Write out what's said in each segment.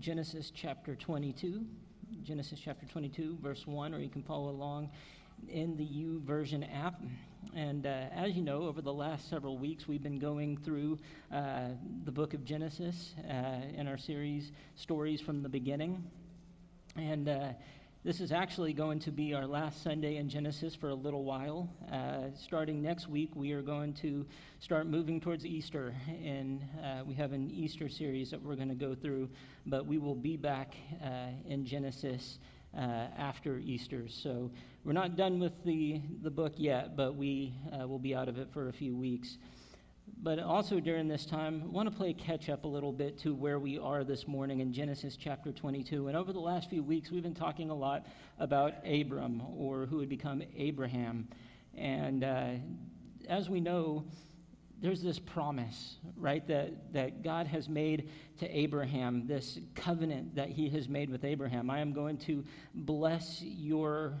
Genesis chapter 22. Genesis chapter 22, verse 1, or you can follow along in the YouVersion app. And uh, as you know, over the last several weeks, we've been going through uh, the book of Genesis uh, in our series, Stories from the Beginning. And uh, this is actually going to be our last Sunday in Genesis for a little while. Uh, starting next week, we are going to start moving towards Easter, and uh, we have an Easter series that we're going to go through, but we will be back in Genesis uh, after Easter. So we're not done with the, the book yet, but we uh, will be out of it for a few weeks. But also during this time, I want to play catch up a little bit to where we are this morning in Genesis chapter 22. And over the last few weeks, we've been talking a lot about Abram, or who would become Abraham. And uh, as we know, there's this promise, right, that, that God has made to Abraham, this covenant that he has made with Abraham. I am going to bless your,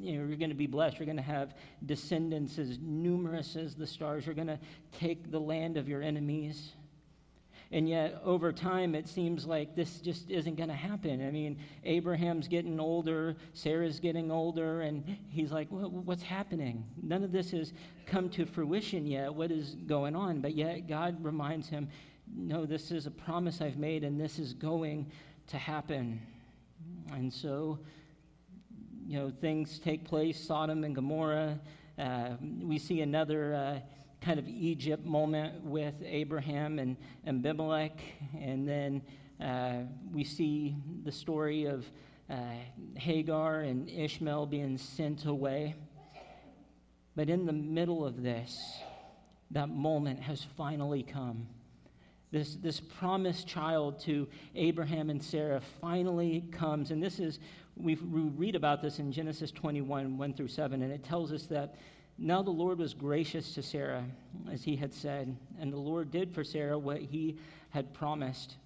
you know, you're going to be blessed. You're going to have descendants as numerous as the stars. You're going to take the land of your enemies. And yet, over time, it seems like this just isn't going to happen. I mean, Abraham's getting older, Sarah's getting older, and he's like, What's happening? None of this has come to fruition yet. What is going on? But yet, God reminds him, No, this is a promise I've made, and this is going to happen. And so, you know, things take place Sodom and Gomorrah. Uh, we see another. Uh, kind of Egypt moment with Abraham and, Abimelech, and then uh, we see the story of uh, Hagar and Ishmael being sent away. But in the middle of this, that moment has finally come. This, this promised child to Abraham and Sarah finally comes. And this is, we read about this in Genesis 21, 1 through 7, and it tells us that now the Lord was gracious to Sarah, as he had said, and the Lord did for Sarah what he had promised.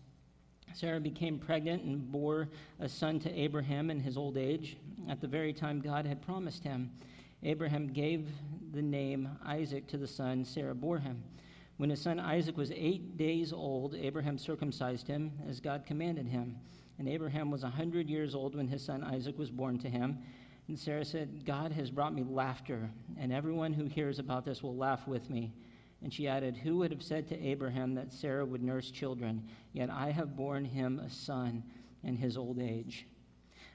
Sarah became pregnant and bore a son to Abraham in his old age, at the very time God had promised him. Abraham gave the name Isaac to the son Sarah bore him. When his son Isaac was eight days old, Abraham circumcised him as God commanded him. And Abraham was a hundred years old when his son Isaac was born to him. And Sarah said, God has brought me laughter, and everyone who hears about this will laugh with me. And she added, Who would have said to Abraham that Sarah would nurse children? Yet I have borne him a son in his old age.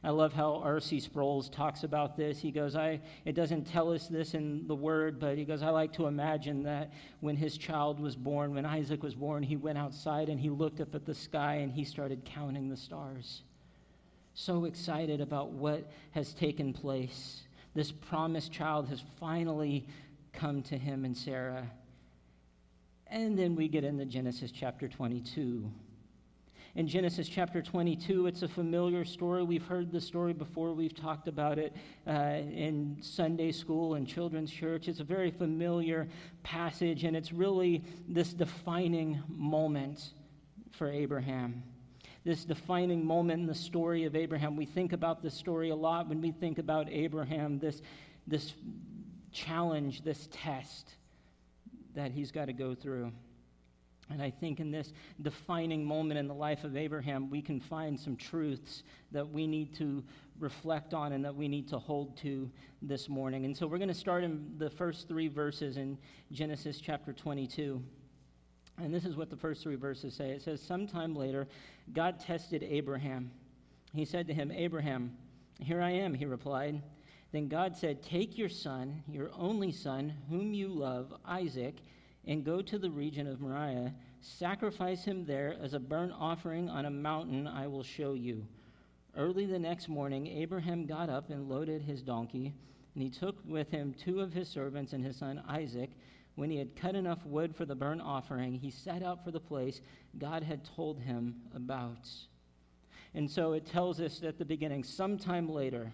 I love how R.C. Sproul talks about this. He goes, I, it doesn't tell us this in the word, but he goes, I like to imagine that when his child was born, when Isaac was born, he went outside and he looked up at the sky and he started counting the stars so excited about what has taken place. This promised child has finally come to him and Sarah. And then we get into Genesis chapter 22. In Genesis chapter 22, it's a familiar story. We've heard the story before. We've talked about it uh, in Sunday school and children's church. It's a very familiar passage, and it's really this defining moment for Abraham this defining moment in the story of Abraham. We think about this story a lot when we think about Abraham, this, this challenge, this test that he's got to go through. And I think in this defining moment in the life of Abraham, we can find some truths that we need to reflect on and that we need to hold to this morning. And so we're going to start in the first three verses in Genesis chapter 22. And this is what the first three verses say it says, Sometime later, God tested Abraham. He said to him, Abraham, here I am, he replied. Then God said, Take your son, your only son, whom you love, Isaac, and go to the region of Moriah. Sacrifice him there as a burnt offering on a mountain I will show you. Early the next morning, Abraham got up and loaded his donkey, and he took with him two of his servants and his son Isaac. When he had cut enough wood for the burnt offering, he set out for the place God had told him about. And so it tells us at the beginning, sometime later.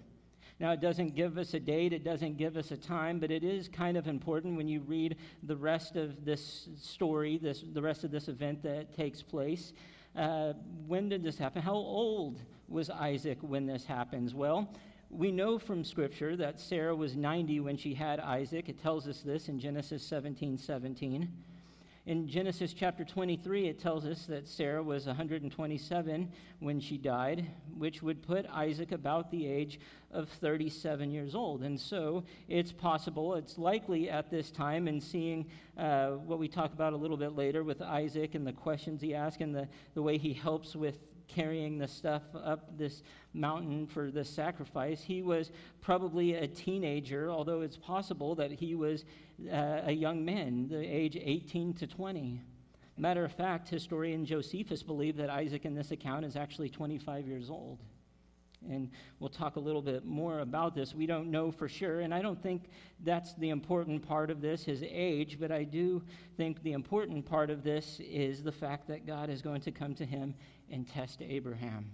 Now, it doesn't give us a date, it doesn't give us a time, but it is kind of important when you read the rest of this story, this, the rest of this event that takes place. Uh, when did this happen? How old was Isaac when this happens? Well, we know from Scripture that Sarah was 90 when she had Isaac. It tells us this in Genesis 17 17. In Genesis chapter 23, it tells us that Sarah was 127 when she died, which would put Isaac about the age of 37 years old. And so it's possible, it's likely at this time, and seeing uh, what we talk about a little bit later with Isaac and the questions he asks and the, the way he helps with carrying the stuff up this mountain for the sacrifice. He was probably a teenager, although it's possible that he was uh, a young man, the age 18 to 20. Matter of fact, historian Josephus believed that Isaac in this account is actually 25 years old. And we'll talk a little bit more about this. We don't know for sure, and I don't think that's the important part of this, his age, but I do think the important part of this is the fact that God is going to come to him and test Abraham.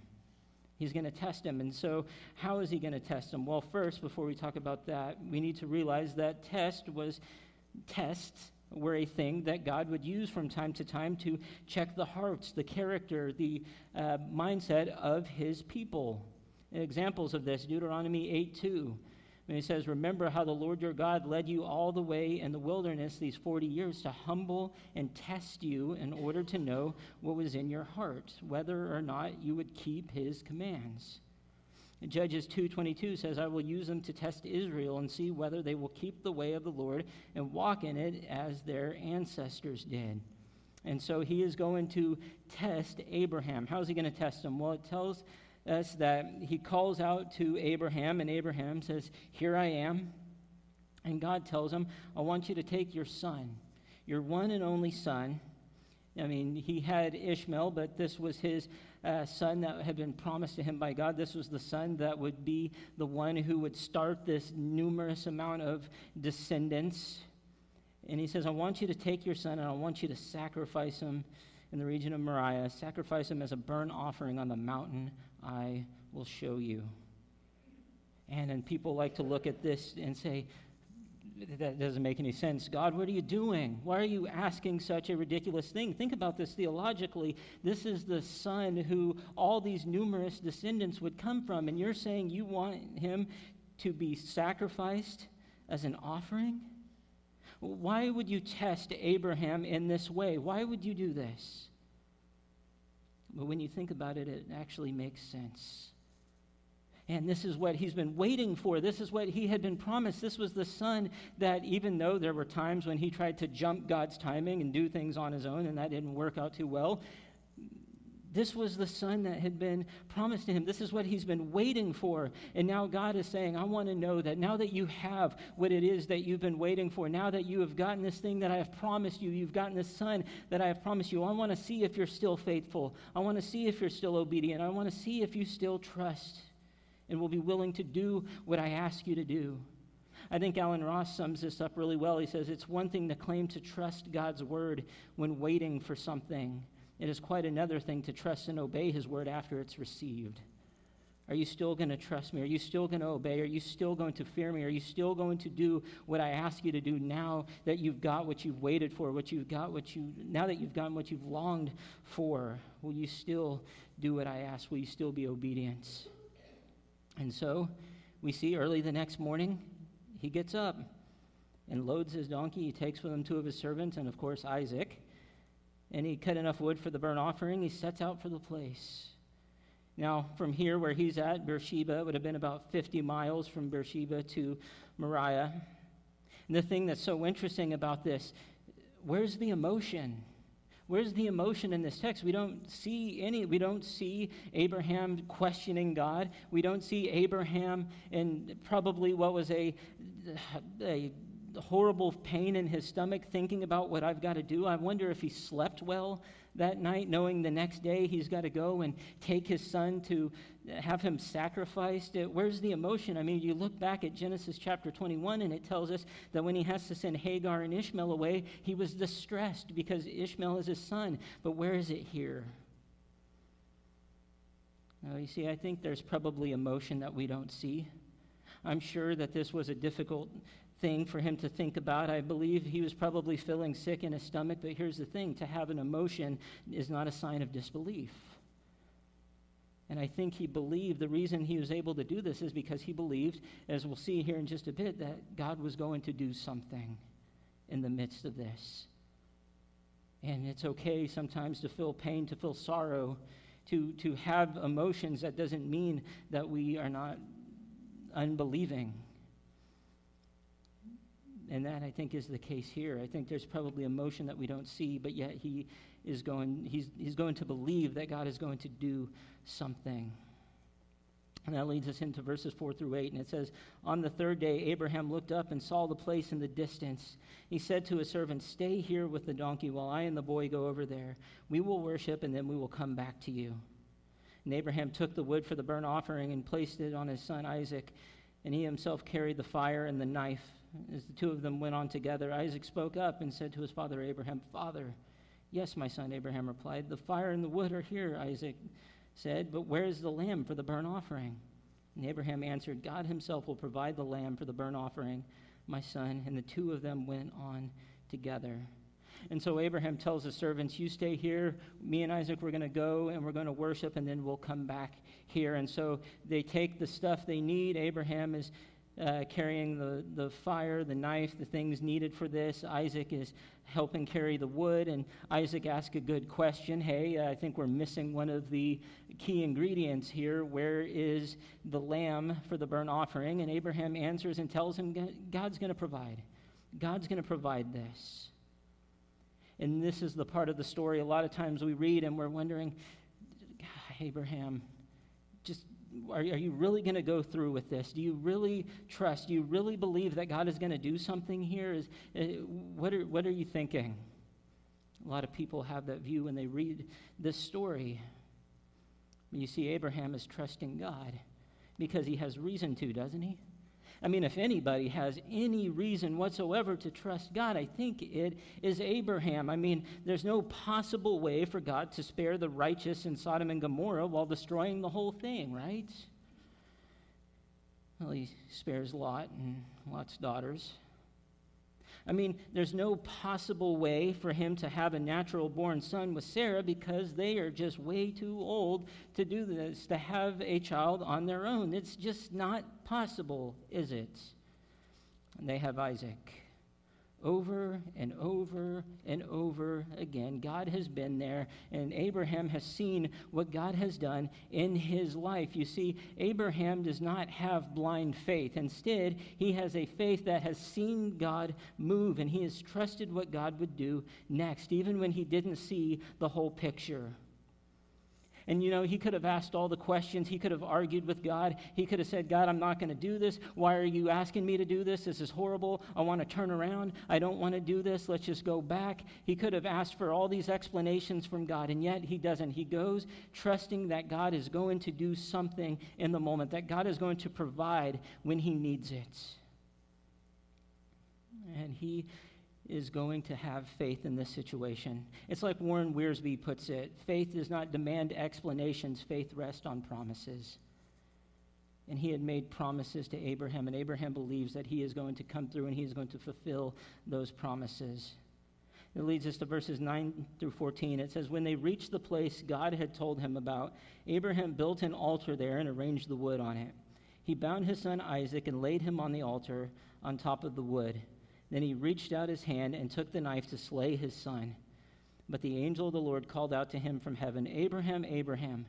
He's going to test him. And so, how is he going to test him? Well, first, before we talk about that, we need to realize that test was tests were a thing that God would use from time to time to check the hearts, the character, the uh, mindset of his people. Examples of this Deuteronomy 8 2. And he says, Remember how the Lord your God led you all the way in the wilderness these 40 years to humble and test you in order to know what was in your heart, whether or not you would keep his commands. Judges 2:22 says, "I will use them to test Israel and see whether they will keep the way of the Lord and walk in it as their ancestors did." And so he is going to test Abraham. How is he going to test him? Well, it tells that he calls out to Abraham, and Abraham says, Here I am. And God tells him, I want you to take your son, your one and only son. I mean, he had Ishmael, but this was his uh, son that had been promised to him by God. This was the son that would be the one who would start this numerous amount of descendants. And he says, I want you to take your son and I want you to sacrifice him in the region of Moriah, sacrifice him as a burnt offering on the mountain I will show you. And then people like to look at this and say, that doesn't make any sense. God, what are you doing? Why are you asking such a ridiculous thing? Think about this theologically. This is the son who all these numerous descendants would come from, and you're saying you want him to be sacrificed as an offering? Why would you test Abraham in this way? Why would you do this? But when you think about it, it actually makes sense. And this is what he's been waiting for. This is what he had been promised. This was the son that, even though there were times when he tried to jump God's timing and do things on his own, and that didn't work out too well, this was the son that had been promised to him. This is what he's been waiting for. And now God is saying, I want to know that now that you have what it is that you've been waiting for, now that you have gotten this thing that I have promised you, you've gotten this son that I have promised you, I want to see if you're still faithful. I want to see if you're still obedient. I want to see if you still trust and will be willing to do what I ask you to do. I think Alan Ross sums this up really well. He says, It's one thing to claim to trust God's word when waiting for something. It is quite another thing to trust and obey his word after it's received. Are you still going to trust me? Are you still going to obey? Are you still going to fear me? Are you still going to do what I ask you to do now that you've got what you've waited for, what you've got what you now that you've gotten what you've longed for? Will you still do what I ask? Will you still be obedient? And so we see early the next morning, he gets up and loads his donkey. He takes with him two of his servants and of course Isaac and he cut enough wood for the burnt offering. He sets out for the place. Now, from here where he's at, Beersheba, would have been about 50 miles from Beersheba to Moriah. And the thing that's so interesting about this, where's the emotion? Where's the emotion in this text? We don't see any, we don't see Abraham questioning God. We don't see Abraham in probably what was a, a horrible pain in his stomach thinking about what I've got to do. I wonder if he slept well that night, knowing the next day he's got to go and take his son to have him sacrificed. Where's the emotion? I mean, you look back at Genesis chapter 21, and it tells us that when he has to send Hagar and Ishmael away, he was distressed because Ishmael is his son. But where is it here? Now, you see, I think there's probably emotion that we don't see. I'm sure that this was a difficult thing for him to think about. I believe he was probably feeling sick in his stomach, but here's the thing to have an emotion is not a sign of disbelief. And I think he believed the reason he was able to do this is because he believed, as we'll see here in just a bit, that God was going to do something in the midst of this. And it's okay sometimes to feel pain, to feel sorrow, to, to have emotions. That doesn't mean that we are not unbelieving. And that, I think, is the case here. I think there's probably emotion that we don't see, but yet he is going, he's, he's going to believe that God is going to do something. And that leads us into verses 4 through 8. And it says, On the third day, Abraham looked up and saw the place in the distance. He said to his servant, Stay here with the donkey while I and the boy go over there. We will worship, and then we will come back to you. And Abraham took the wood for the burnt offering and placed it on his son Isaac. And he himself carried the fire and the knife. As the two of them went on together, Isaac spoke up and said to his father Abraham, Father, yes, my son, Abraham replied, The fire and the wood are here, Isaac said, But where is the lamb for the burnt offering? And Abraham answered, God himself will provide the lamb for the burnt offering, my son. And the two of them went on together. And so Abraham tells his servants, You stay here. Me and Isaac, we're going to go and we're going to worship, and then we'll come back here. And so they take the stuff they need. Abraham is uh, carrying the, the fire, the knife, the things needed for this. Isaac is helping carry the wood, and Isaac asks a good question Hey, I think we're missing one of the key ingredients here. Where is the lamb for the burnt offering? And Abraham answers and tells him God's going to provide. God's going to provide this. And this is the part of the story a lot of times we read and we're wondering, Abraham, just are, are you really going to go through with this? Do you really trust? Do you really believe that God is going to do something here? Is, uh, what, are, what are you thinking? A lot of people have that view when they read this story. You see, Abraham is trusting God because he has reason to, doesn't he? I mean, if anybody has any reason whatsoever to trust God, I think it is Abraham. I mean, there's no possible way for God to spare the righteous in Sodom and Gomorrah while destroying the whole thing, right? Well, he spares Lot and Lot's daughters. I mean, there's no possible way for him to have a natural born son with Sarah because they are just way too old to do this, to have a child on their own. It's just not possible, is it? And they have Isaac over and over and over again. God has been there, and Abraham has seen what God has done in his life. You see, Abraham does not have blind faith. Instead, he has a faith that has seen God move, and he has trusted what God would do next, even when he didn't see the whole picture. And you know, he could have asked all the questions. He could have argued with God. He could have said, God, I'm not going to do this. Why are you asking me to do this? This is horrible. I want to turn around. I don't want to do this. Let's just go back. He could have asked for all these explanations from God, and yet he doesn't. He goes trusting that God is going to do something in the moment, that God is going to provide when he needs it. And he is going to have faith in this situation. It's like Warren Wiersbe puts it faith does not demand explanations, faith rests on promises. And he had made promises to Abraham, and Abraham believes that he is going to come through and he is going to fulfill those promises. It leads us to verses 9 through 14. It says, When they reached the place God had told him about, Abraham built an altar there and arranged the wood on it. He bound his son Isaac and laid him on the altar on top of the wood. Then he reached out his hand and took the knife to slay his son. But the angel of the Lord called out to him from heaven, Abraham, Abraham.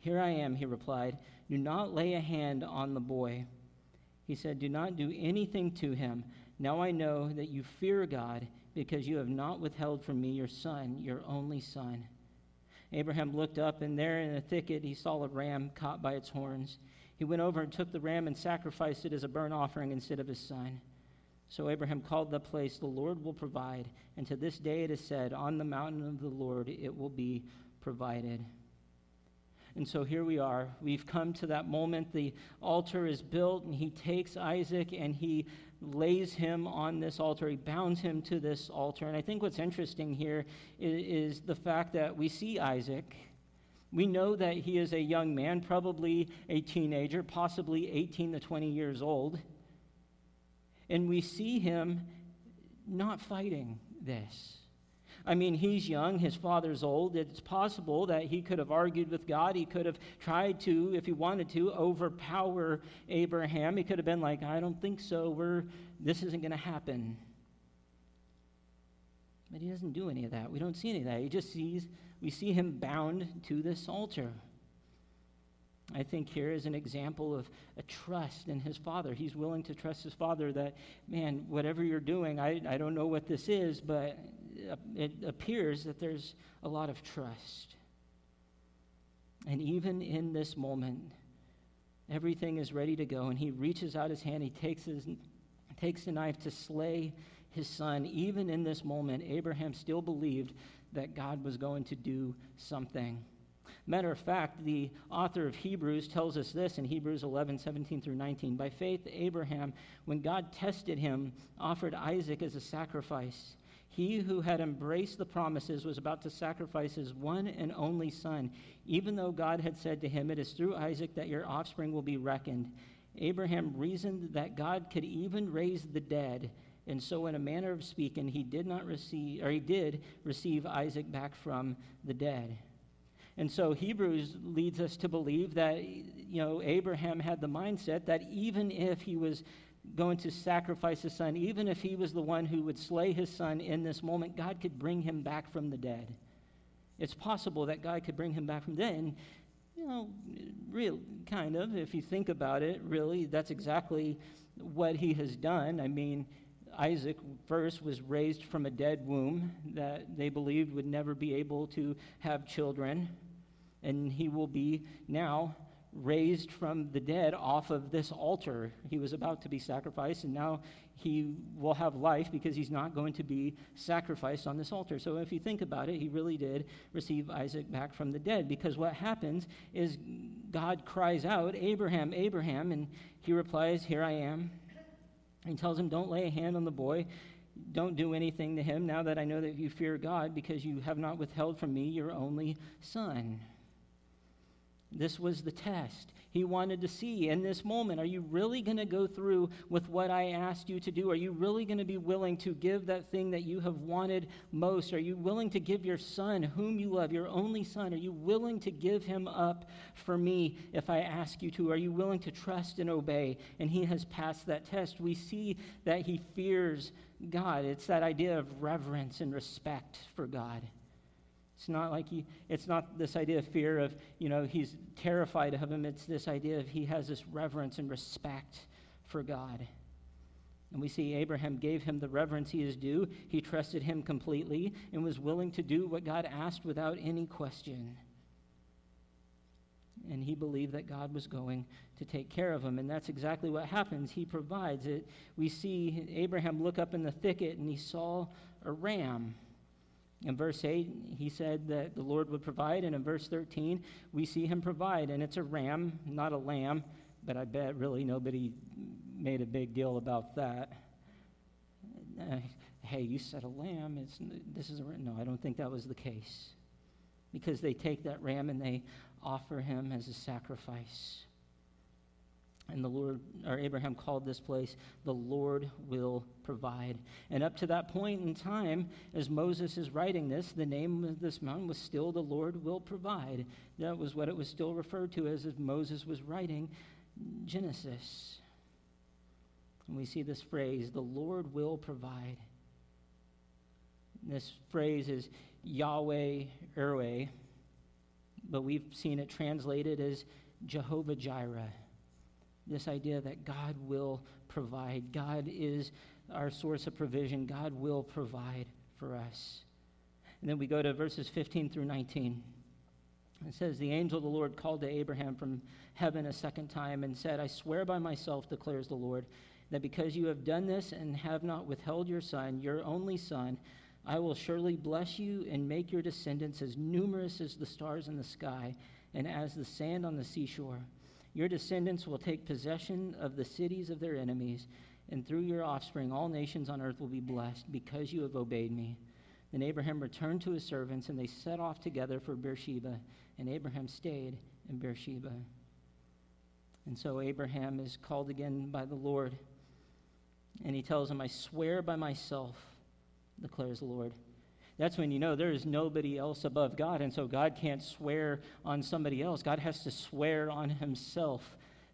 Here I am, he replied. Do not lay a hand on the boy. He said, Do not do anything to him. Now I know that you fear God because you have not withheld from me your son, your only son. Abraham looked up, and there in a thicket he saw a ram caught by its horns. He went over and took the ram and sacrificed it as a burnt offering instead of his son. So Abraham called the place, The Lord will provide. And to this day it is said, On the mountain of the Lord it will be provided. And so here we are. We've come to that moment. The altar is built, and he takes Isaac and he lays him on this altar. He bounds him to this altar. And I think what's interesting here is, is the fact that we see Isaac. We know that he is a young man, probably a teenager, possibly 18 to 20 years old. And we see him not fighting this. I mean, he's young, his father's old. It's possible that he could have argued with God. He could have tried to, if he wanted to, overpower Abraham. He could have been like, I don't think so. We're, this isn't going to happen. But he doesn't do any of that. We don't see any of that. He just sees, we see him bound to this altar. I think here is an example of a trust in his father. He's willing to trust his father that, man, whatever you're doing, I, I don't know what this is, but it appears that there's a lot of trust. And even in this moment, everything is ready to go, and he reaches out his hand, he takes, his, takes the knife to slay his son. Even in this moment, Abraham still believed that God was going to do something. Matter of fact, the author of Hebrews tells us this in Hebrews 11, 17 through 19. By faith, Abraham, when God tested him, offered Isaac as a sacrifice. He who had embraced the promises was about to sacrifice his one and only son, even though God had said to him, It is through Isaac that your offspring will be reckoned. Abraham reasoned that God could even raise the dead, and so, in a manner of speaking, he did not receive, or he did receive Isaac back from the dead. And so Hebrews leads us to believe that, you know, Abraham had the mindset that even if he was going to sacrifice his son, even if he was the one who would slay his son in this moment, God could bring him back from the dead. It's possible that God could bring him back from the dead. You know, real kind of, if you think about it, really, that's exactly what he has done. I mean, Isaac first was raised from a dead womb that they believed would never be able to have children and he will be now raised from the dead off of this altar. He was about to be sacrificed, and now he will have life because he's not going to be sacrificed on this altar. So, if you think about it, he really did receive Isaac back from the dead because what happens is God cries out, Abraham, Abraham, and he replies, Here I am. He tells him, Don't lay a hand on the boy. Don't do anything to him now that I know that you fear God because you have not withheld from me your only son. This was the test. He wanted to see in this moment are you really going to go through with what I asked you to do? Are you really going to be willing to give that thing that you have wanted most? Are you willing to give your son, whom you love, your only son? Are you willing to give him up for me if I ask you to? Are you willing to trust and obey? And he has passed that test. We see that he fears God. It's that idea of reverence and respect for God. It's not like he, it's not this idea of fear of, you know, he's terrified of him. It's this idea of he has this reverence and respect for God. And we see Abraham gave him the reverence he is due. He trusted him completely and was willing to do what God asked without any question. And he believed that God was going to take care of him. And that's exactly what happens. He provides it. We see Abraham look up in the thicket and he saw a ram. In verse 8, he said that the Lord would provide, and in verse 13, we see him provide, and it's a ram, not a lamb, but I bet really nobody made a big deal about that. Uh, hey, you said a lamb. It's, this is a, no, I don't think that was the case. Because they take that ram and they offer him as a sacrifice. And the Lord, or Abraham called this place, the Lord will provide. And up to that point in time, as Moses is writing this, the name of this mountain was still the Lord will provide. That was what it was still referred to as if Moses was writing Genesis. And we see this phrase, the Lord will provide. This phrase is Yahweh Yireh, but we've seen it translated as Jehovah Jireh this idea that God will provide. God is our source of provision. God will provide for us. And then we go to verses 15 through 19. It says, The angel of the Lord called to Abraham from heaven a second time and said, I swear by myself, declares the Lord, that because you have done this and have not withheld your son, your only son, I will surely bless you and make your descendants as numerous as the stars in the sky and as the sand on the seashore. Your descendants will take possession of the cities of their enemies, and through your offspring, all nations on earth will be blessed because you have obeyed me. Then Abraham returned to his servants, and they set off together for Beersheba, and Abraham stayed in Beersheba. And so Abraham is called again by the Lord, and he tells him, I swear by myself, declares the Lord that's when you know there is nobody else above God. And so God can't swear on somebody else. God has to swear on himself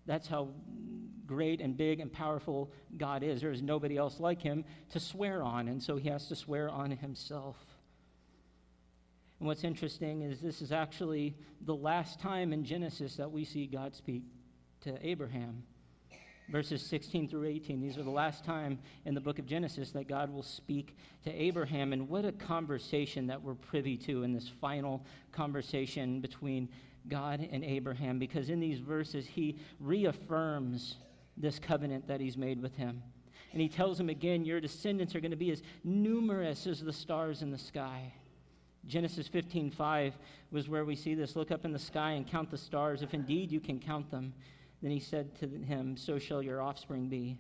That's how great and big and powerful God is. There is nobody else like him to swear on, and so he has to swear on himself. And what's interesting is this is actually the last time in Genesis that we see God speak to Abraham. Verses 16 through 18, these are the last time in the book of Genesis that God will speak to Abraham. And what a conversation that we're privy to in this final conversation between God and Abraham, because in these verses, he reaffirms this covenant that he's made with him. And he tells him again, Your descendants are going to be as numerous as the stars in the sky. Genesis 15:5 was where we see this. Look up in the sky and count the stars, if indeed you can count them. Then he said to him, So shall your offspring be.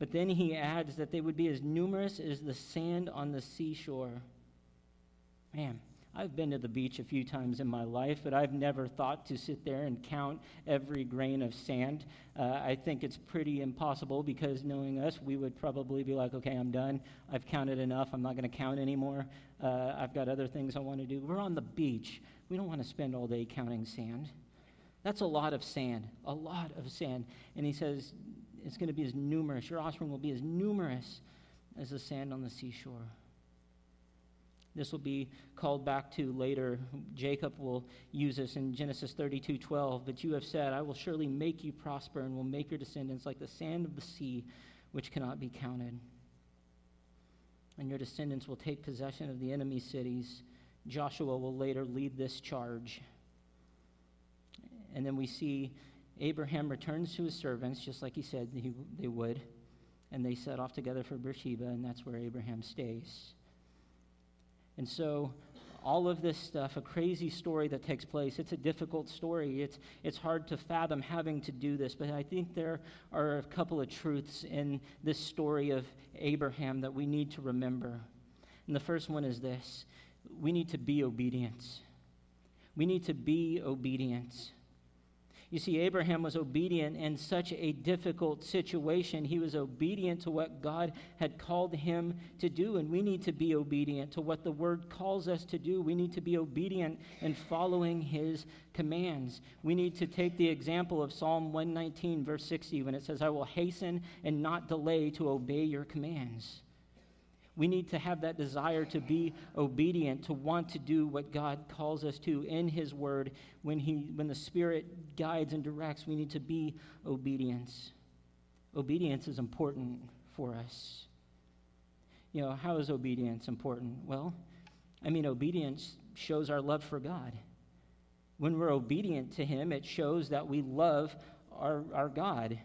But then he adds that they would be as numerous as the sand on the seashore. Man, I've been to the beach a few times in my life, but I've never thought to sit there and count every grain of sand. Uh, I think it's pretty impossible because knowing us, we would probably be like, okay, I'm done. I've counted enough. I'm not going to count anymore. Uh, I've got other things I want to do. We're on the beach. We don't want to spend all day counting sand. That's a lot of sand, a lot of sand. And he says, it's going to be as numerous, your offspring will be as numerous as the sand on the seashore. This will be called back to later. Jacob will use this in Genesis 32 12. But you have said, I will surely make you prosper and will make your descendants like the sand of the sea, which cannot be counted. And your descendants will take possession of the enemy cities. Joshua will later lead this charge. And then we see Abraham returns to his servants, just like he said he, they would. And they set off together for Beersheba, and that's where Abraham stays. And so, all of this stuff, a crazy story that takes place, it's a difficult story. It's, it's hard to fathom having to do this, but I think there are a couple of truths in this story of Abraham that we need to remember. And the first one is this we need to be obedient. We need to be obedient. You see, Abraham was obedient in such a difficult situation. He was obedient to what God had called him to do, and we need to be obedient to what the word calls us to do. We need to be obedient in following his commands. We need to take the example of Psalm 119, verse 60, when it says, I will hasten and not delay to obey your commands. We need to have that desire to be obedient, to want to do what God calls us to in His Word. When, he, when the Spirit guides and directs, we need to be obedience. Obedience is important for us. You know, how is obedience important? Well, I mean, obedience shows our love for God. When we're obedient to Him, it shows that we love our, our God.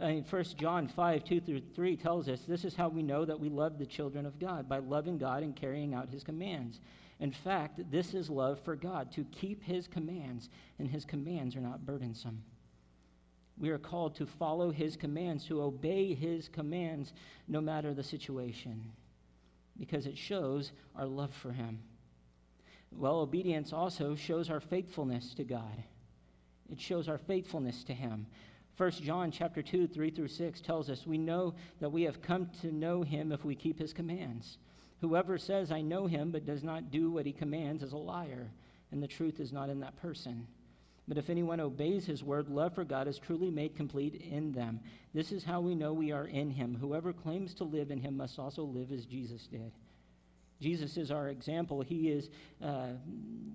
I mean, 1 John 5, 2 through 3 tells us this is how we know that we love the children of God, by loving God and carrying out his commands. In fact, this is love for God, to keep his commands, and his commands are not burdensome. We are called to follow his commands, to obey his commands, no matter the situation, because it shows our love for him. Well, obedience also shows our faithfulness to God. It shows our faithfulness to him. 1 John chapter 2, 3 through 6 tells us we know that we have come to know him if we keep his commands. Whoever says, I know him, but does not do what he commands is a liar, and the truth is not in that person. But if anyone obeys his word, love for God is truly made complete in them. This is how we know we are in him. Whoever claims to live in him must also live as Jesus did. Jesus is our example. He is, uh,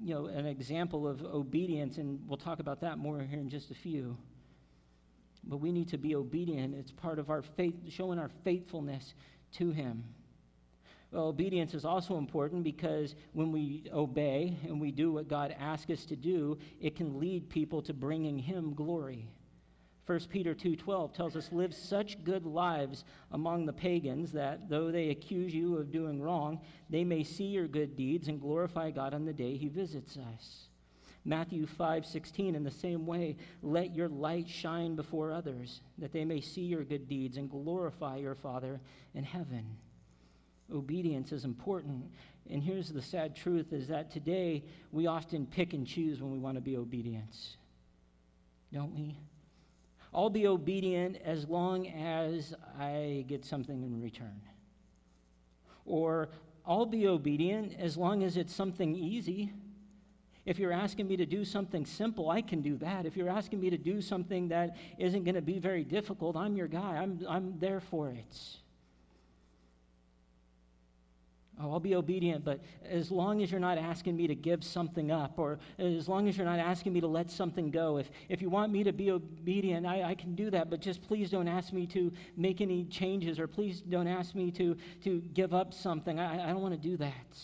you know, an example of obedience, and we'll talk about that more here in just a few. But we need to be obedient. It's part of our faith, showing our faithfulness to Him. Well, obedience is also important because when we obey and we do what God asks us to do, it can lead people to bringing Him glory. 1 Peter 2:12 tells us live such good lives among the pagans that though they accuse you of doing wrong, they may see your good deeds and glorify God on the day he visits us. Matthew 5 16, in the same way, let your light shine before others, that they may see your good deeds and glorify your Father in heaven. Obedience is important. And here's the sad truth is that today we often pick and choose when we want to be obedient. Don't we? I'll be obedient as long as I get something in return. Or I'll be obedient as long as it's something easy. If you're asking me to do something simple, I can do that. If you're asking me to do something that isn't going to be very difficult, I'm your guy. I'm, I'm there for it. Oh, I'll be obedient, but as long as you're not asking me to give something up, or as long as you're not asking me to let something go, if, if you want me to be obedient, I, I can do that, but just please don't ask me to make any changes, or please don't ask me to, to give up something. I, I don't want to do that.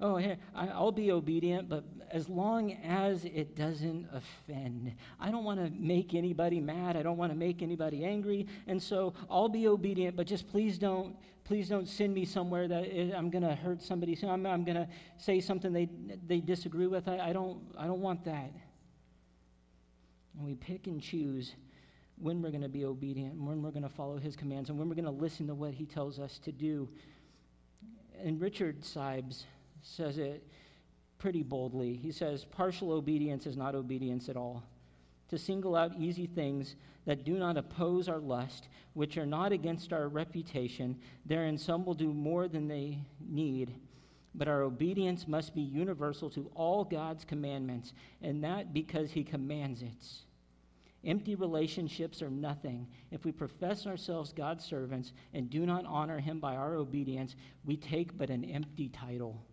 Oh, hey, I'll be obedient, but as long as it doesn't offend. I don't want to make anybody mad. I don't want to make anybody angry. And so I'll be obedient, but just please don't please don't send me somewhere that eh, I'm going to hurt somebody. So I'm, I'm going to say something they, they disagree with. I, I, don't, I don't want that. And we pick and choose when we're going to be obedient, when we're going to follow his commands, and when we're going to listen to what he tells us to do. And Richard Sibbes says it pretty boldly. He says, Partial obedience is not obedience at all. To single out easy things that do not oppose our lust, which are not against our reputation, therein some will do more than they need. But our obedience must be universal to all God's commandments, and that because He commands it. Empty relationships are nothing. If we profess ourselves God's servants and do not honor Him by our obedience, we take but an empty title.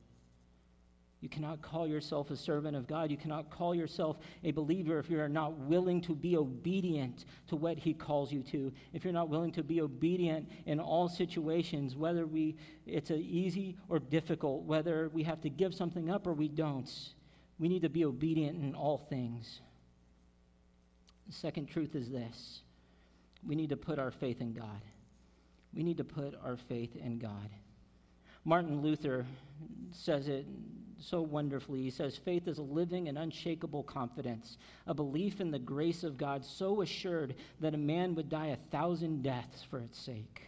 You cannot call yourself a servant of God. You cannot call yourself a believer if you are not willing to be obedient to what He calls you to. If you're not willing to be obedient in all situations, whether we, it's easy or difficult, whether we have to give something up or we don't, we need to be obedient in all things. The second truth is this we need to put our faith in God. We need to put our faith in God. Martin Luther says it so wonderfully. He says, Faith is a living and unshakable confidence, a belief in the grace of God so assured that a man would die a thousand deaths for its sake.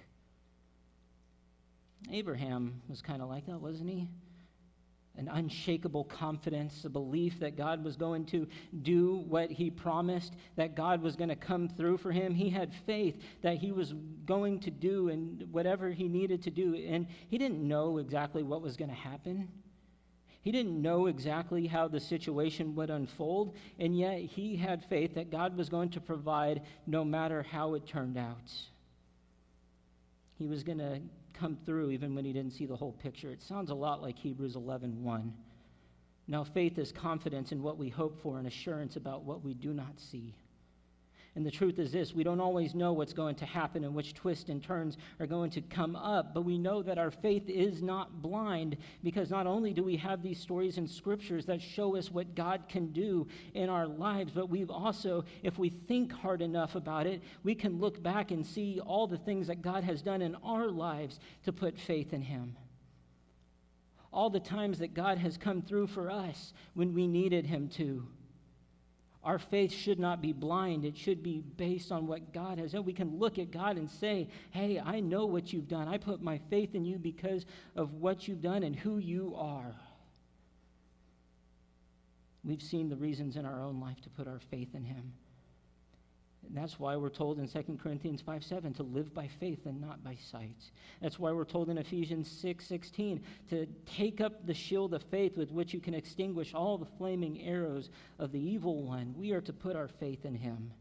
Abraham was kind of like that, wasn't he? An unshakable confidence, a belief that God was going to do what he promised, that God was going to come through for him. He had faith that he was going to do and whatever he needed to do. And he didn't know exactly what was going to happen. He didn't know exactly how the situation would unfold, and yet he had faith that God was going to provide no matter how it turned out. He was going to come through even when he didn't see the whole picture. It sounds a lot like Hebrews 11:1. Now faith is confidence in what we hope for and assurance about what we do not see. And the truth is this we don't always know what's going to happen and which twists and turns are going to come up, but we know that our faith is not blind because not only do we have these stories and scriptures that show us what God can do in our lives, but we've also, if we think hard enough about it, we can look back and see all the things that God has done in our lives to put faith in Him all the times that God has come through for us when we needed Him to. Our faith should not be blind. It should be based on what God has done. We can look at God and say, Hey, I know what you've done. I put my faith in you because of what you've done and who you are. We've seen the reasons in our own life to put our faith in Him. And that's why we're told in 2 Corinthians 5 7 to live by faith and not by sight. That's why we're told in Ephesians 6 16 to take up the shield of faith with which you can extinguish all the flaming arrows of the evil one. We are to put our faith in him.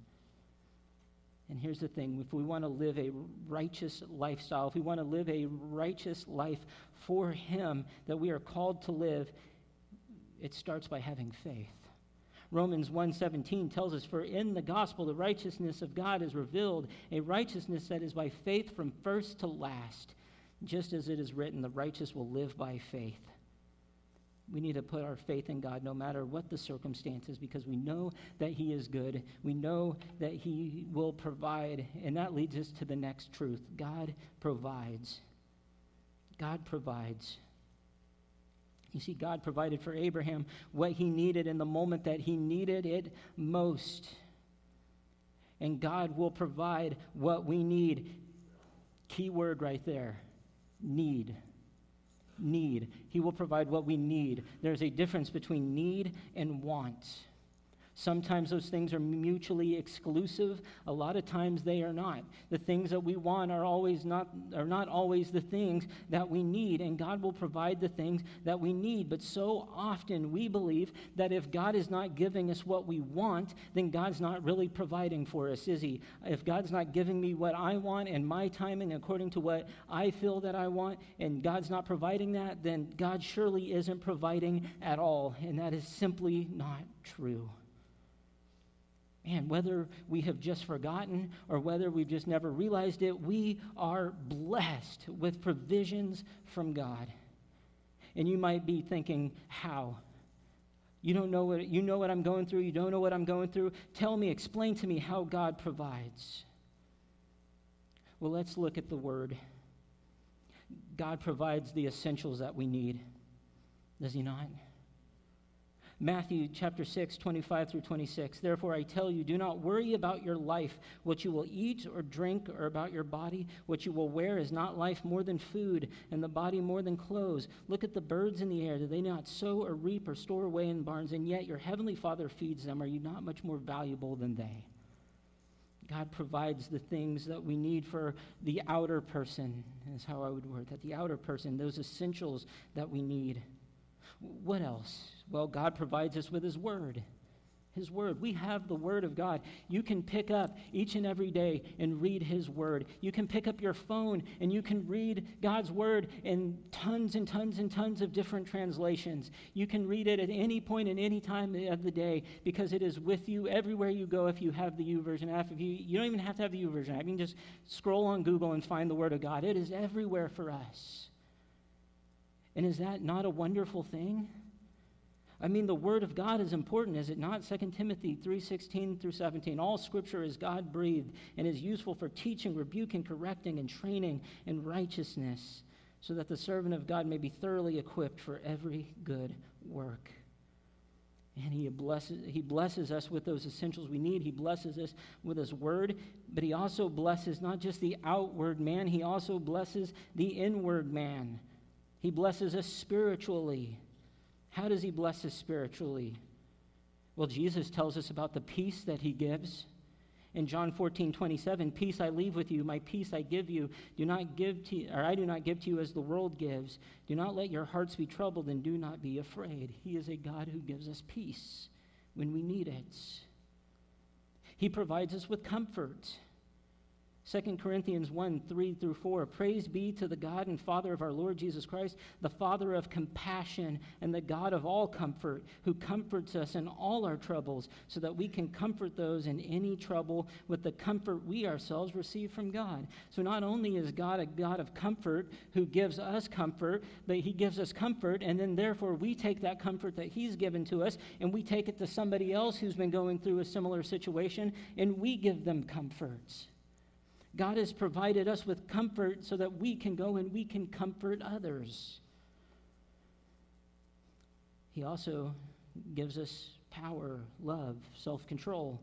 And here's the thing if we want to live a righteous lifestyle, if we want to live a righteous life for him that we are called to live, it starts by having faith. Romans 1:17 tells us for in the gospel the righteousness of God is revealed, a righteousness that is by faith from first to last. Just as it is written, the righteous will live by faith. We need to put our faith in God no matter what the circumstances because we know that He is good. We know that He will provide. And that leads us to the next truth God provides. God provides. You see, God provided for Abraham what he needed in the moment that he needed it most. And God will provide what we need. Key word right there need. Need. He will provide what we need. There's a difference between need and want. Sometimes those things are mutually exclusive. A lot of times they are not. The things that we want are always not are not always the things that we need, and God will provide the things that we need. But so often we believe that if God is not giving us what we want, then God's not really providing for us, is he? If God's not giving me what I want and my timing according to what I feel that I want, and God's not providing that, then God surely isn't providing at all, and that is simply not true. And whether we have just forgotten or whether we've just never realized it, we are blessed with provisions from God. And you might be thinking, how? You don't know what you know what I'm going through, you don't know what I'm going through. Tell me, explain to me how God provides. Well, let's look at the word. God provides the essentials that we need. Does he not? Matthew chapter 6, 25 through 26. Therefore, I tell you, do not worry about your life, what you will eat or drink, or about your body, what you will wear. Is not life more than food, and the body more than clothes? Look at the birds in the air. Do they not sow or reap or store away in barns? And yet your heavenly Father feeds them. Are you not much more valuable than they? God provides the things that we need for the outer person, is how I would word that. The outer person, those essentials that we need. What else? Well, God provides us with His Word. His Word. We have the Word of God. You can pick up each and every day and read His Word. You can pick up your phone and you can read God's Word in tons and tons and tons of different translations. You can read it at any point in any time of the day because it is with you everywhere you go if you have the YouVersion app. If you, you don't even have to have the YouVersion app. You can just scroll on Google and find the Word of God. It is everywhere for us. And is that not a wonderful thing? I mean, the word of God is important, is it not? 2 Timothy 3:16 through 17. All scripture is God-breathed and is useful for teaching, rebuking, correcting, and training in righteousness, so that the servant of God may be thoroughly equipped for every good work. And he blesses, he blesses us with those essentials we need. He blesses us with his word, but he also blesses not just the outward man, he also blesses the inward man. He blesses us spiritually. How does he bless us spiritually? Well, Jesus tells us about the peace that he gives. In John 14, 27, peace I leave with you, my peace I give you. Do not give to or I do not give to you as the world gives. Do not let your hearts be troubled and do not be afraid. He is a God who gives us peace when we need it. He provides us with comfort. 2 Corinthians 1 3 through 4. Praise be to the God and Father of our Lord Jesus Christ, the Father of compassion and the God of all comfort, who comforts us in all our troubles, so that we can comfort those in any trouble with the comfort we ourselves receive from God. So not only is God a God of comfort who gives us comfort, but He gives us comfort, and then therefore we take that comfort that He's given to us and we take it to somebody else who's been going through a similar situation, and we give them comforts. God has provided us with comfort so that we can go and we can comfort others. He also gives us power, love, self control.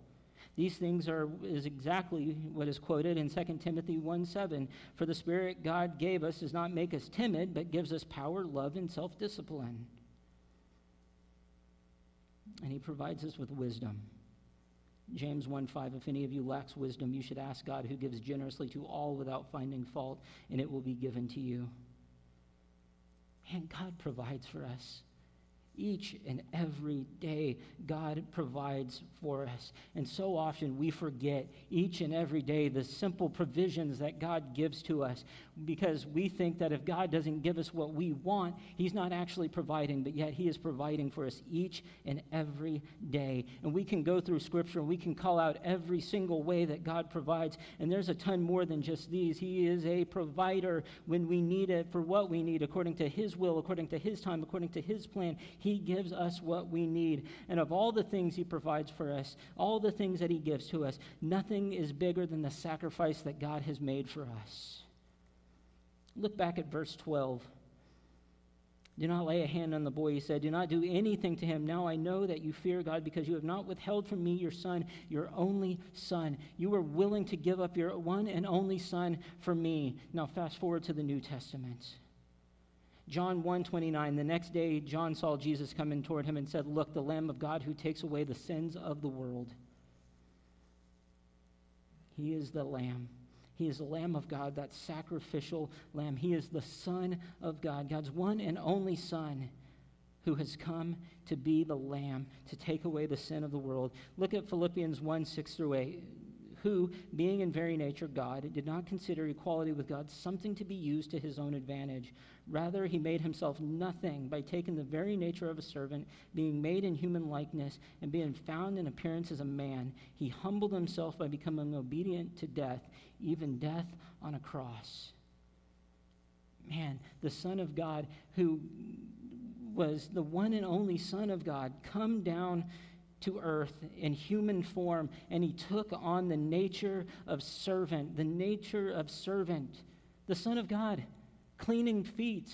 These things are is exactly what is quoted in 2 Timothy 1 7. For the Spirit God gave us does not make us timid, but gives us power, love, and self discipline. And He provides us with wisdom. James 1 5, if any of you lacks wisdom, you should ask God, who gives generously to all without finding fault, and it will be given to you. And God provides for us. Each and every day, God provides for us. And so often we forget each and every day the simple provisions that God gives to us because we think that if God doesn't give us what we want, He's not actually providing, but yet He is providing for us each and every day. And we can go through Scripture and we can call out every single way that God provides. And there's a ton more than just these. He is a provider when we need it for what we need, according to His will, according to His time, according to His plan. He gives us what we need. And of all the things He provides for us, all the things that He gives to us, nothing is bigger than the sacrifice that God has made for us. Look back at verse 12. Do not lay a hand on the boy, he said. Do not do anything to him. Now I know that you fear God because you have not withheld from me your son, your only son. You were willing to give up your one and only son for me. Now fast forward to the New Testament. John 1:29 The next day John saw Jesus coming toward him and said, "Look, the Lamb of God who takes away the sins of the world." He is the lamb. He is the lamb of God, that sacrificial lamb. He is the son of God, God's one and only son who has come to be the lamb to take away the sin of the world. Look at Philippians 1 6 through 8 who, being in very nature God, did not consider equality with God something to be used to his own advantage. Rather, he made himself nothing by taking the very nature of a servant, being made in human likeness, and being found in appearance as a man. He humbled himself by becoming obedient to death, even death on a cross. Man, the Son of God, who was the one and only Son of God, come down to earth in human form, and he took on the nature of servant, the nature of servant, the Son of God, cleaning feet,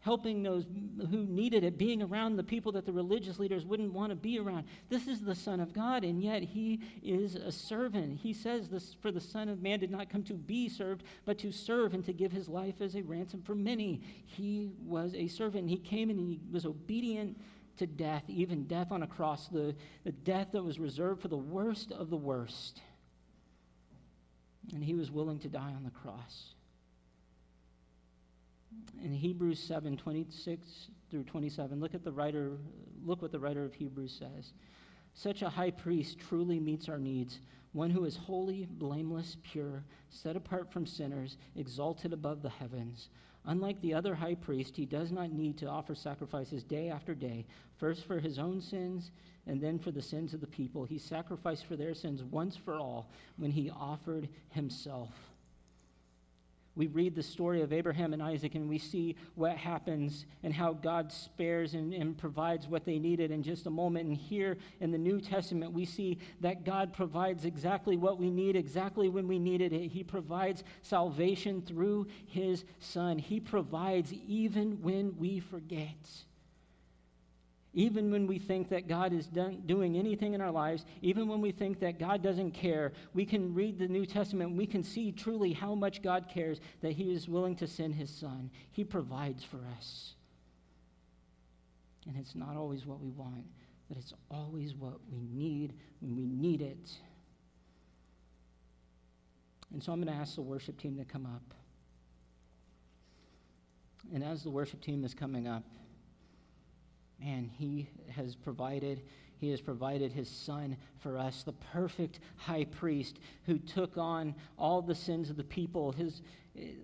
helping those who needed it, being around the people that the religious leaders wouldn't want to be around. This is the Son of God, and yet he is a servant. He says this for the Son of Man did not come to be served, but to serve and to give his life as a ransom for many. He was a servant. He came and he was obedient to death, even death on a cross, the, the death that was reserved for the worst of the worst. And he was willing to die on the cross. In Hebrews 7 26 through 27, look at the writer, look what the writer of Hebrews says. Such a high priest truly meets our needs, one who is holy, blameless, pure, set apart from sinners, exalted above the heavens Unlike the other high priest, he does not need to offer sacrifices day after day, first for his own sins and then for the sins of the people. He sacrificed for their sins once for all when he offered himself we read the story of Abraham and Isaac and we see what happens and how God spares and, and, provides what they needed in just a moment. And here in the New Testament, we see that God provides exactly what we need, exactly when we needed it. He provides salvation through his Son, He provides even when we forget. Even when we think that God is done, doing anything in our lives, even when we think that God doesn't care, we can read the New Testament we can see truly how much God cares that He is willing to send His Son. He provides for us. And it's not always what we want, but it's always what we need when we need it. And so I'm going to ask the worship team to come up. And as the worship team is coming up, man, he has provided he has provided his son for us, the perfect high priest who took on all the sins of the people, his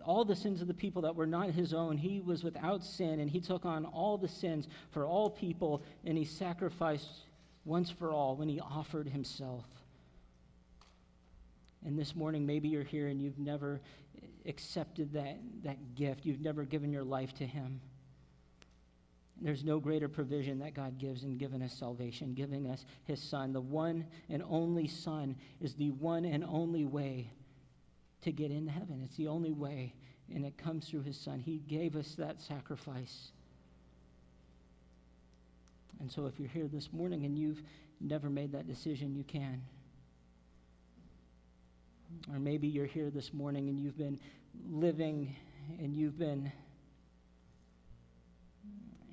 all the sins of the people that were not his own. He was without sin and he took on all the sins for all people and he sacrificed once for all when he offered himself. And this morning, maybe you're here and you've never accepted that, that gift. You've never given your life to him. There's no greater provision that God gives in giving us salvation, giving us His Son. The one and only Son is the one and only way to get into heaven. It's the only way, and it comes through His Son. He gave us that sacrifice. And so, if you're here this morning and you've never made that decision, you can. Or maybe you're here this morning and you've been living and you've been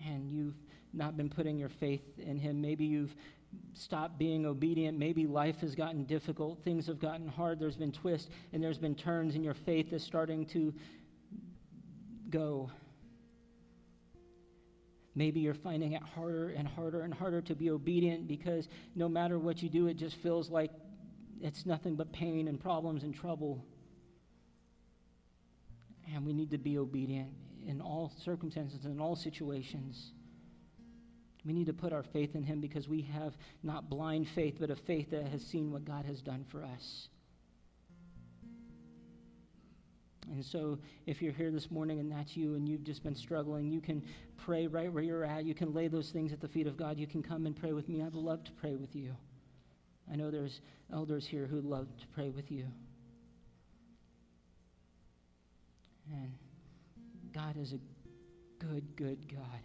and you've not been putting your faith in Him. Maybe you've stopped being obedient. Maybe life has gotten difficult. Things have gotten hard. There's been twists and there's been turns, and your faith is starting to go. Maybe you're finding it harder and harder and harder to be obedient because no matter what you do, it just feels like it's nothing but pain and problems and trouble. And we need to be obedient in all circumstances, in all situations. We need to put our faith in Him because we have not blind faith, but a faith that has seen what God has done for us. And so, if you're here this morning and that's you and you've just been struggling, you can pray right where you're at. You can lay those things at the feet of God. You can come and pray with me. I'd love to pray with you. I know there's elders here who'd love to pray with you. And God is a good, good God.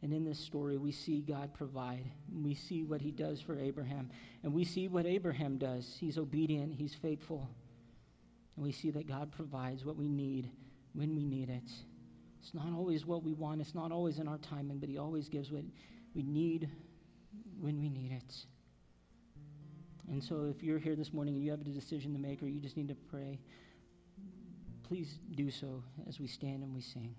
And in this story, we see God provide. We see what he does for Abraham. And we see what Abraham does. He's obedient, he's faithful. And we see that God provides what we need when we need it. It's not always what we want, it's not always in our timing, but He always gives what we need when we need it. And so, if you're here this morning and you have a decision to make or you just need to pray, please do so as we stand and we sing.